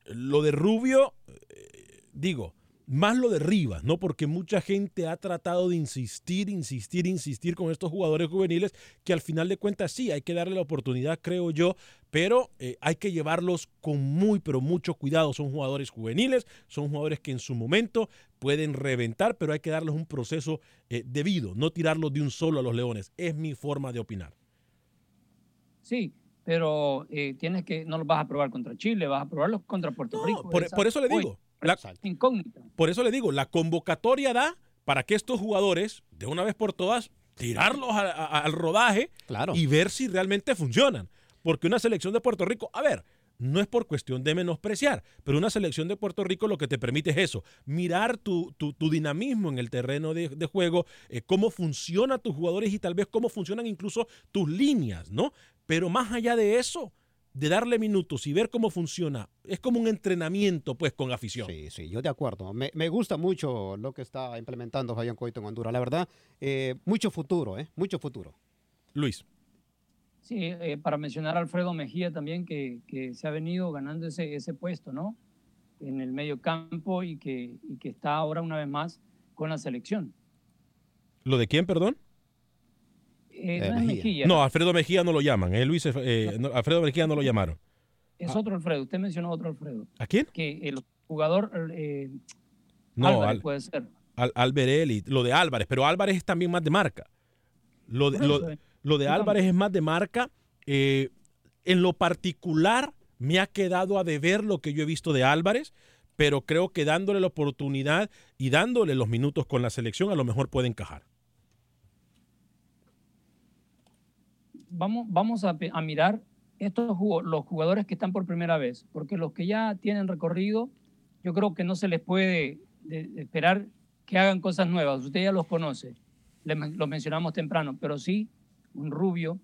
Lo de Rubio, eh, digo, más lo de Rivas, ¿no? Porque mucha gente ha tratado de insistir, insistir, insistir con estos jugadores juveniles que al final de cuentas sí, hay que darle la oportunidad, creo yo, pero eh, hay que llevarlos con muy, pero mucho cuidado. Son jugadores juveniles, son jugadores que en su momento pueden reventar, pero hay que darles un proceso eh, debido, no tirarlos de un solo a los leones. Es mi forma de opinar. Sí, pero eh, tienes que, no los vas a probar contra Chile, vas a probarlos contra Puerto Rico. por eso le digo. Por eso le digo, la convocatoria da para que estos jugadores, de una vez por todas, tirarlos al rodaje y ver si realmente funcionan. Porque una selección de Puerto Rico, a ver, no es por cuestión de menospreciar, pero una selección de Puerto Rico lo que te permite es eso, mirar tu, dinamismo en el terreno de, juego, eh, cómo funcionan tus jugadores y tal vez cómo funcionan incluso tus líneas, ¿no? Pero más allá de eso, de darle minutos y ver cómo funciona, es como un entrenamiento pues con afición. Sí, sí, yo de acuerdo. Me, gusta mucho lo que está implementando Fabián Coito en Honduras. La verdad, eh, mucho futuro, ¿eh? Mucho futuro. Luis. Sí, eh, para mencionar a Alfredo Mejía también, que, se ha venido ganando ese, ese puesto, ¿no? En el medio campo y que, y que está ahora una vez más con la selección. ¿Lo de quién, perdón? Eh, no, Mejía. no, Alfredo Mejía no lo llaman. Eh, Luis, eh, Alfredo Mejía no lo llamaron. Es otro Alfredo. Usted mencionó otro Alfredo. ¿A quién? Que el jugador no, Álvarez puede ser. Al, Lo de Álvarez, pero Álvarez es también más de marca. Lo de, lo, de Álvarez es más de marca. en lo particular, me ha quedado a deber lo que yo he visto de Álvarez, pero creo que dándole la oportunidad y dándole los minutos con la selección, a lo mejor puede encajar. Vamos, vamos a, mirar estos los jugadores que están por primera vez, porque los que ya tienen recorrido, yo creo que no se les puede esperar que hagan cosas nuevas. Usted ya los conoce, los mencionamos temprano, pero sí un Rubio,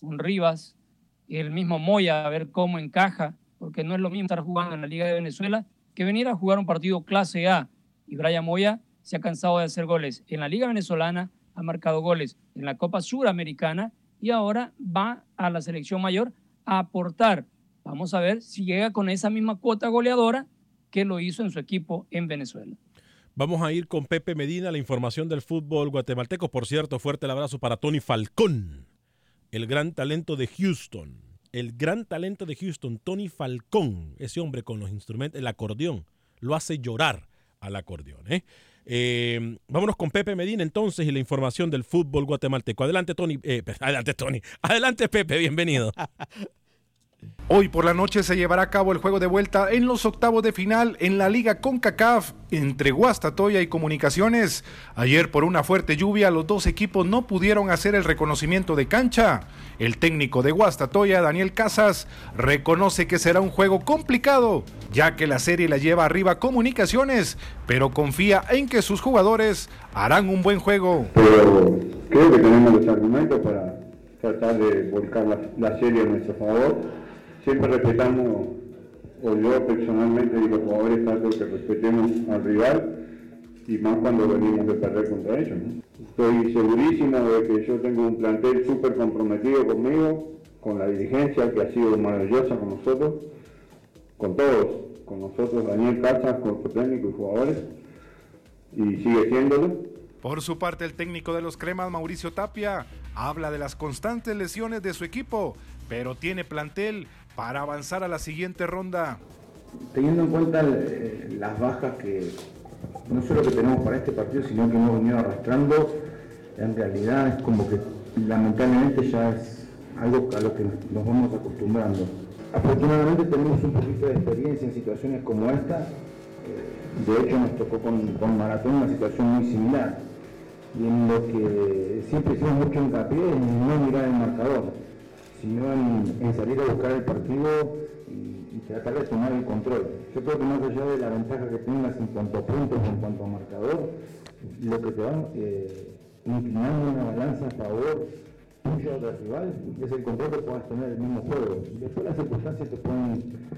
un Rivas, el mismo Moya, a ver cómo encaja, porque no es lo mismo estar jugando en la Liga de Venezuela que venir a jugar un partido clase A. Y Brian Moya se ha cansado de hacer goles en la Liga Venezolana, ha marcado goles en la Copa Suramericana y ahora va a la selección mayor a aportar. Vamos a ver si llega con esa misma cuota goleadora que lo hizo en su equipo en Venezuela. Vamos a ir con Pepe Medina, la información del fútbol guatemalteco. Por cierto, fuerte el abrazo para Tony Falcón, el gran talento de Houston. El gran talento de Houston, Tony Falcón, ese hombre con los instrumentos, el acordeón, lo hace llorar al acordeón. ¿eh? Eh, vámonos con Pepe Medina entonces y la información del fútbol guatemalteco. Adelante, Tony. Eh, adelante, Tony. Adelante, Pepe. Bienvenido. [LAUGHS] Hoy por la noche se llevará a cabo el juego de vuelta en los octavos de final en la Liga CONCACAF entre Guastatoya y Comunicaciones. Ayer por una fuerte lluvia los dos equipos no pudieron hacer el reconocimiento de cancha. El técnico de Guastatoya, Daniel Casas, reconoce que será un juego complicado, ya que la serie la lleva arriba Comunicaciones, pero confía en que sus jugadores harán un buen juego. Pero creo que tenemos los argumentos para tratar de volcar la, serie a nuestro favor. Siempre respetamos, o yo personalmente y los jugadores trato que respetemos al rival y más cuando venimos de perder contra ellos. Estoy segurísimo de que yo tengo un plantel súper comprometido conmigo, con la dirigencia que ha sido maravillosa con nosotros, con todos, con nosotros, Daniel Casas, cuerpo técnico y jugadores, y sigue siéndolo. Por su parte, el técnico de los cremas, Mauricio Tapia, habla de las constantes lesiones de su equipo, pero tiene plantel para avanzar a la siguiente ronda. Teniendo en cuenta eh, las bajas que no solo que tenemos para este partido, sino que hemos venido arrastrando, en realidad es como que lamentablemente ya es algo a lo que nos vamos acostumbrando. afortunadamente tenemos un poquito de experiencia en situaciones como esta. Eh, de hecho, nos tocó con, con Maratón una situación muy similar. Y en lo que siempre hicimos mucho hincapié en no mirar el marcador, sino en, salir a buscar el partido y, tratar de tomar el control. Yo creo que más allá de la ventaja que tengas en cuanto a puntos, en cuanto a marcador, lo que te va eh, inclinando una balanza a favor tuyo del rival es el control que puedas tener el mismo juego. Después las circunstancias te pueden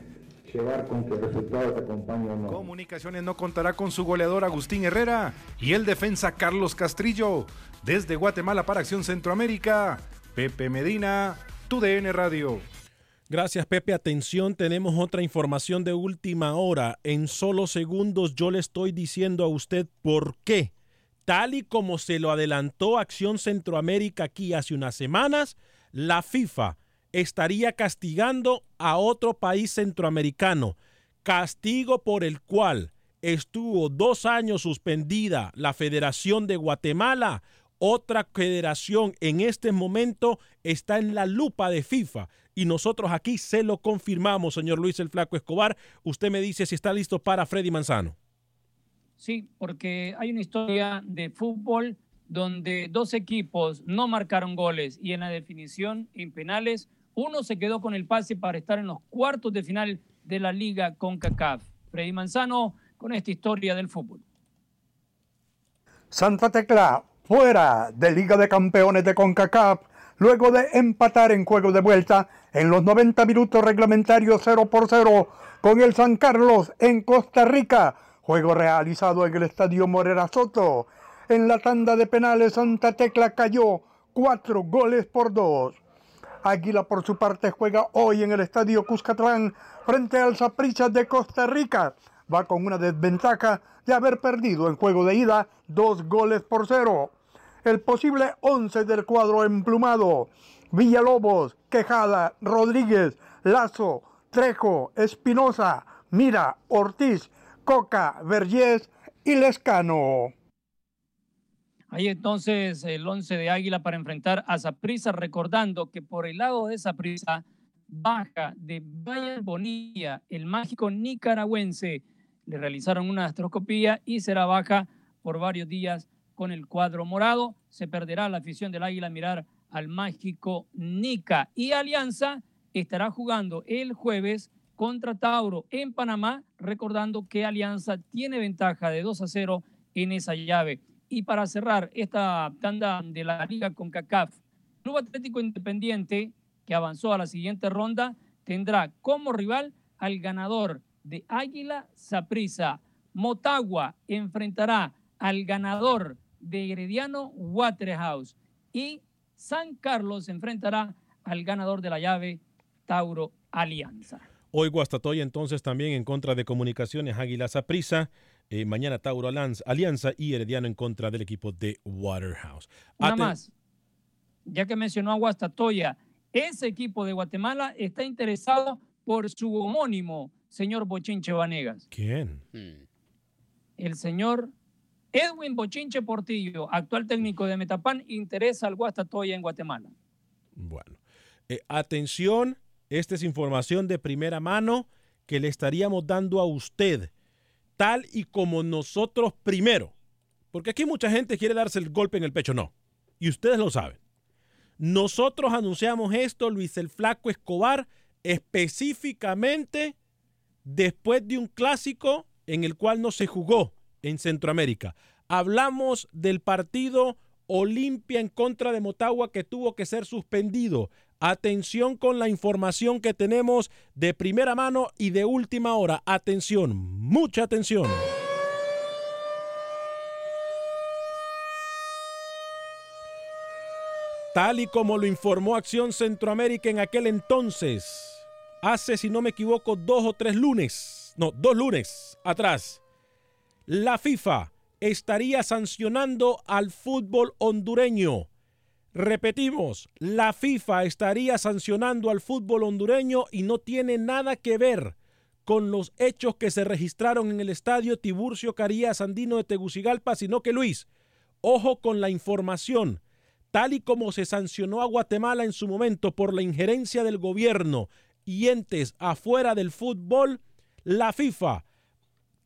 llevar con que el resultado te acompañe o no. Comunicaciones no contará con su goleador Agustín Herrera y el defensa Carlos Castrillo. Desde Guatemala para Acción Centroamérica, Pepe Medina, tu DN Radio. Gracias Pepe, atención, tenemos otra información de última hora. En solo segundos yo le estoy diciendo a usted por qué Tal y como se lo adelantó Acción Centroamérica aquí hace unas semanas, la FIFA estaría castigando a otro país centroamericano, castigo por el cual estuvo dos años suspendida la Federación de Guatemala. Otra federación en este momento está en la lupa de FIFA y nosotros aquí se lo confirmamos, señor Luis el Flaco Escobar. Usted me dice si está listo para Freddy Manzano. Sí, porque hay una historia de fútbol donde dos equipos no marcaron goles y en la definición en penales uno se quedó con el pase para estar en los cuartos de final de la liga con CACAF. Freddy Manzano con esta historia del fútbol. Santa Tecla fuera de Liga de Campeones de CONCACAF luego de empatar en juego de vuelta en los 90 minutos reglamentarios 0 por 0 con el San Carlos en Costa Rica Juego realizado en el Estadio Morera Soto. En la tanda de penales Santa Tecla cayó cuatro goles por dos. Águila por su parte juega hoy en el Estadio Cuscatlán frente al Saprissa de Costa Rica. Va con una desventaja de haber perdido en juego de ida dos goles por cero. El posible once del cuadro emplumado. Villalobos, Quejada, Rodríguez, Lazo, Trejo, Espinosa, Mira, Ortiz, Coca, Vergés y Lescano. Ahí entonces el 11 de Águila para enfrentar a Zaprisa, recordando que por el lado de Zaprisa baja de Bayern Bonilla, el mágico nicaragüense. Le realizaron una astroscopía y será baja por varios días con el cuadro morado. Se perderá la afición del Águila mirar al mágico Nica. Y Alianza estará jugando el jueves contra Tauro en Panamá, recordando que Alianza tiene ventaja de 2 a 0 en esa llave. Y para cerrar esta tanda de la liga con CACAF, Club Atlético Independiente, que avanzó a la siguiente ronda, tendrá como rival al ganador de Águila Saprisa. Motagua enfrentará al ganador de Herediano Waterhouse y San Carlos enfrentará al ganador de la llave Tauro Alianza. Hoy Guastatoya entonces también en contra de Comunicaciones Águilas a Eh, mañana Tauro Alianza y Herediano en contra del equipo de Waterhouse. Nada más, ya que mencionó a Guastatoya, ese equipo de Guatemala está interesado por su homónimo, señor Bochinche Vanegas. ¿Quién? El señor Edwin Bochinche Portillo, actual técnico de Metapan, interesa al Guastatoya en Guatemala. Bueno, eh, atención esta es información de primera mano que le estaríamos dando a usted, tal y como nosotros primero. Porque aquí mucha gente quiere darse el golpe en el pecho, no. Y ustedes lo saben. Nosotros anunciamos esto, Luis el Flaco Escobar, específicamente después de un clásico en el cual no se jugó en Centroamérica. Hablamos del partido Olimpia en contra de Motagua que tuvo que ser suspendido. Atención con la información que tenemos de primera mano y de última hora. Atención, mucha atención. Tal y como lo informó Acción Centroamérica en aquel entonces, hace, si no me equivoco, dos o tres lunes, no, dos lunes atrás, la FIFA estaría sancionando al fútbol hondureño. Repetimos, la FIFA estaría sancionando al fútbol hondureño y no tiene nada que ver con los hechos que se registraron en el estadio Tiburcio Carías Andino de Tegucigalpa, sino que Luis, ojo con la información, tal y como se sancionó a Guatemala en su momento por la injerencia del gobierno y entes afuera del fútbol, la FIFA,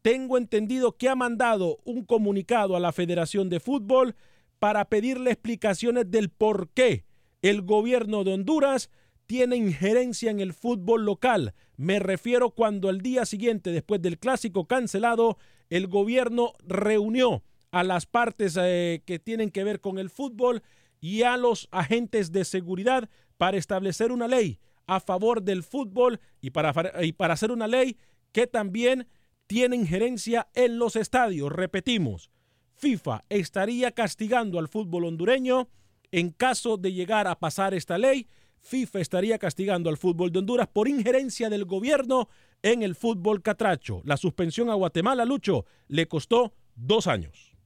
tengo entendido que ha mandado un comunicado a la Federación de Fútbol para pedirle explicaciones del por qué el gobierno de Honduras tiene injerencia en el fútbol local. Me refiero cuando al día siguiente, después del clásico cancelado, el gobierno reunió a las partes eh, que tienen que ver con el fútbol y a los agentes de seguridad para establecer una ley a favor del fútbol y para, y para hacer una ley que también tiene injerencia en los estadios. Repetimos, FIFA estaría castigando al fútbol hondureño en caso de llegar a pasar esta ley FIFA estaría castigando al fútbol de Honduras por injerencia del gobierno en el fútbol catracho. La suspensión a Guatemala, Lucho, le costó dos años.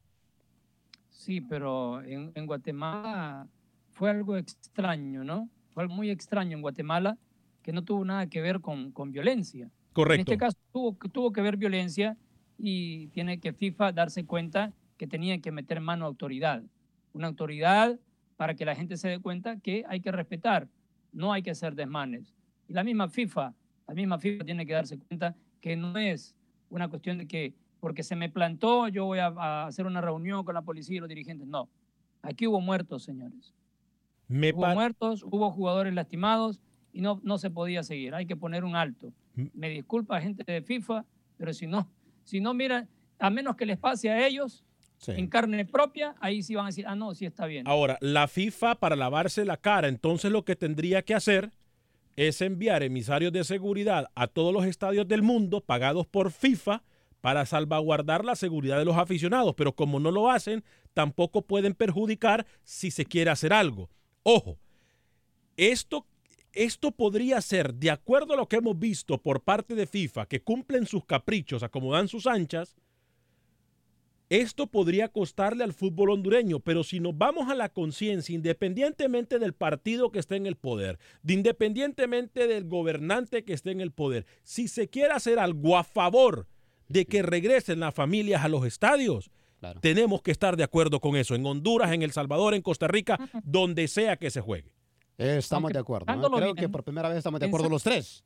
Sí, pero en, Guatemala fue algo extraño, ¿no? Fue algo muy extraño en Guatemala que no tuvo nada que ver con, violencia. Correcto. En este caso tuvo, tuvo que ver violencia y tiene que FIFA darse cuenta que tenía que meter mano a autoridad. Una autoridad para que la gente se dé cuenta que hay que respetar no hay que hacer desmanes. Y la misma FIFA, la misma FIFA tiene que darse cuenta que no es una cuestión de que porque se me plantó yo voy a, hacer una reunión con la policía y los dirigentes. No, aquí hubo muertos, señores. hubo muertos, hubo jugadores lastimados y no, no se podía seguir. Hay que poner un alto. Me disculpa gente de FIFA, pero si no, si no, mira, a menos que les pase a ellos, en carne propia, ahí sí van a decir, ah, no, sí está bien. Ahora, la FIFA para lavarse la cara, entonces lo que tendría que hacer es enviar emisarios de seguridad a todos los estadios del mundo pagados por FIFA para salvaguardar la seguridad de los aficionados, pero como no lo hacen, tampoco pueden perjudicar si se quiere hacer algo. Ojo, esto, esto podría ser, de acuerdo a lo que hemos visto por parte de FIFA, que cumplen sus caprichos, acomodan sus anchas, esto podría costarle al fútbol hondureño, pero si nos vamos a la conciencia, independientemente del partido que esté en el poder, de independientemente del gobernante que esté en el poder, si se quiere hacer algo a favor de que regresen las familias a los estadios, tenemos que estar de acuerdo con eso. En Honduras, en El Salvador, en Costa Rica, donde sea que se juegue. Estamos de acuerdo. Creo que por primera vez estamos de acuerdo los tres.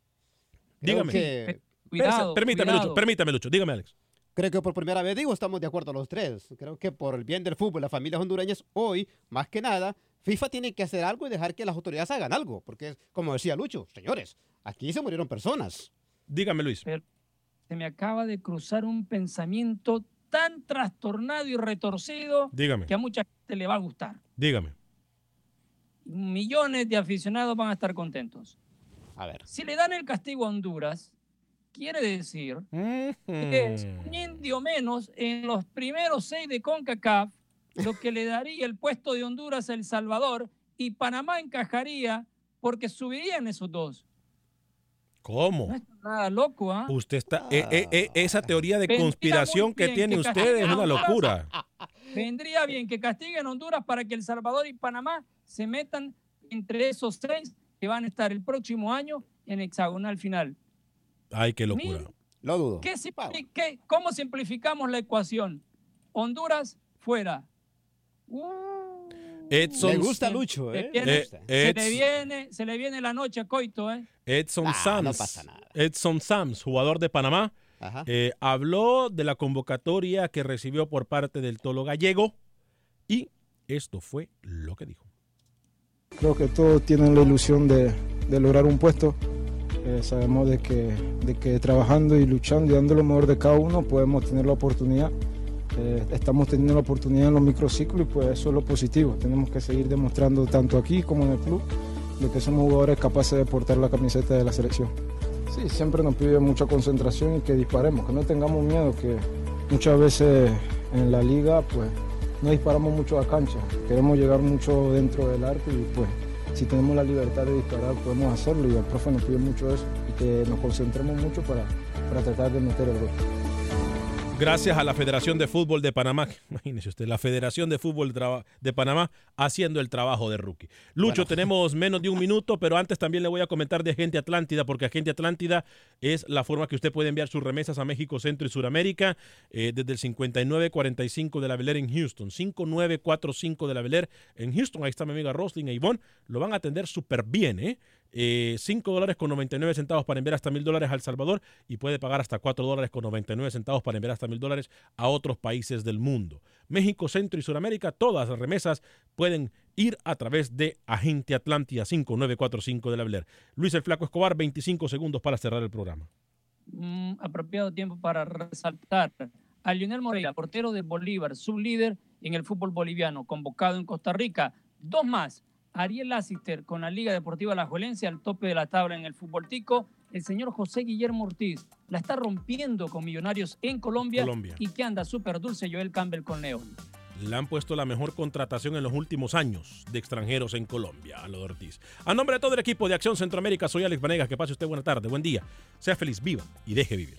Dígame. permítame, Lucho, permítame, Lucho. Dígame, Alex. Creo que por primera vez digo, estamos de acuerdo los tres. Creo que por el bien del fútbol, las familias hondureñas, hoy, más que nada, FIFA tiene que hacer algo y dejar que las autoridades hagan algo. Porque, como decía Lucho, señores, aquí se murieron personas. Dígame, Luis. se me acaba de cruzar un pensamiento tan trastornado y retorcido que a mucha gente le va a gustar. Dígame. Millones de aficionados van a estar contentos. A ver. Si le dan el castigo a Honduras, quiere decir que un indio menos en los primeros seis de CONCACAF, lo que le daría el puesto de Honduras a El Salvador y Panamá encajaría porque subirían esos dos. ¿Cómo? No es nada loco, ¿ah? Usted está. Eh, eh, eh, esa teoría de conspiración que tiene usted es una locura. Vendría bien que castiguen Honduras para que El Salvador y Panamá se metan entre esos seis que van a estar el próximo año en hexagonal final. Ay, qué locura. Lo dudo. ¿Qué, cómo simplificamos la ecuación? Honduras fuera. Uh, Edson, gusta Lucho, ¿eh? se, le viene, se le viene la noche a Coito, ¿eh? Edson Sams. Edson Sams, jugador de Panamá, eh, habló de la convocatoria que recibió por parte del Tolo Gallego y esto fue lo que dijo. Creo que todos tienen la ilusión de, de lograr un puesto eh, sabemos de que, de que trabajando y luchando y dando lo mejor de cada uno podemos tener la oportunidad. Estamos teniendo la oportunidad en los microciclos y pues eso es lo positivo. Tenemos que seguir demostrando tanto aquí como en el club de que somos jugadores capaces de portar la camiseta de la selección. Sí, siempre nos pide mucha concentración y que disparemos, que no tengamos miedo, que muchas veces en la liga pues no disparamos mucho a cancha, queremos llegar mucho dentro del arte y pues si tenemos la libertad de disparar podemos hacerlo y el profe nos pide mucho eso y que nos concentremos mucho para, para tratar de meter el gol. Gracias a la Federación de Fútbol de Panamá. [LAUGHS] Imagínese usted, la Federación de Fútbol de Panamá haciendo el trabajo de rookie. Lucho, tenemos menos de un minuto, pero antes también le voy a comentar de Agente Atlántida, porque Agente Atlántida es la forma que usted puede enviar sus remesas a México, Centro y Suramérica eh, desde el 5945 de la Beler en Houston. 5945 de la Beler en Houston. Ahí está mi amiga Roslyn e Ivonne. Lo van a atender súper bien, ¿eh? Eh, 5 dólares con 99 centavos para enviar hasta mil dólares a El Salvador y puede pagar hasta 4 dólares con 99 centavos para enviar hasta mil dólares a otros países del mundo. México, Centro y Sudamérica, todas las remesas pueden ir a través de Agente Atlántida 5945 de la Bler. Luis el Flaco Escobar, 25 segundos para cerrar el programa. Mm, apropiado tiempo para resaltar a Lionel Moreira, portero de Bolívar, su líder en el fútbol boliviano, convocado en Costa Rica. Dos más, Ariel Lassister con la Liga Deportiva La Juelencia al tope de la tabla en el fútbol tico. El señor José Guillermo Ortiz la está rompiendo con Millonarios en Colombia, y que anda súper dulce Joel Campbell con León. Le han puesto la mejor contratación en los últimos años de extranjeros en Colombia, a lo de Ortiz. A nombre de todo el equipo de Acción Centroamérica, soy Alex Vanegas. Que pase usted buena tarde, buen día. Sea feliz, viva y deje vivir.